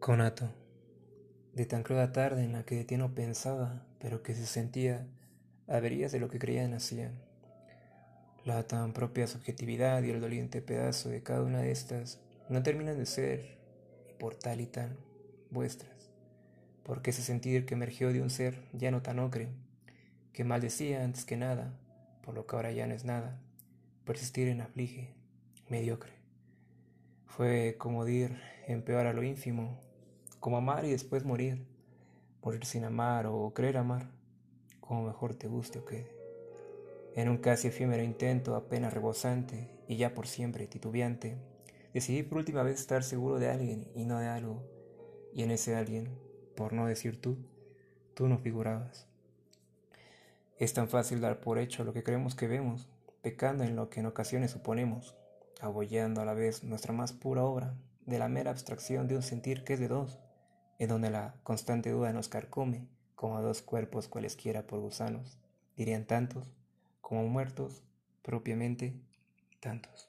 Conato, de tan cruda tarde en la que de ti no pensaba, pero que se sentía averías de lo que creía nacían. La tan propia subjetividad y el doliente pedazo de cada una de estas no terminan de ser, y por tal y tan, vuestras, porque ese sentir que emergió de un ser ya no tan ocre, que maldecía antes que nada, por lo que ahora ya no es nada, persistir en aflige, mediocre. Fue como dir en peor a lo ínfimo, como amar y después morir, morir sin amar o creer amar, como mejor te guste o quede. En un casi efímero intento apenas rebosante y ya por siempre titubeante, decidí por última vez estar seguro de alguien y no de algo, y en ese alguien, por no decir tú, tú no figurabas. Es tan fácil dar por hecho lo que creemos que vemos, pecando en lo que en ocasiones suponemos, abollando a la vez nuestra más pura obra de la mera abstracción de un sentir que es de dos, en donde la constante duda nos carcome como a dos cuerpos cualesquiera por gusanos, dirían tantos como muertos propiamente tantos.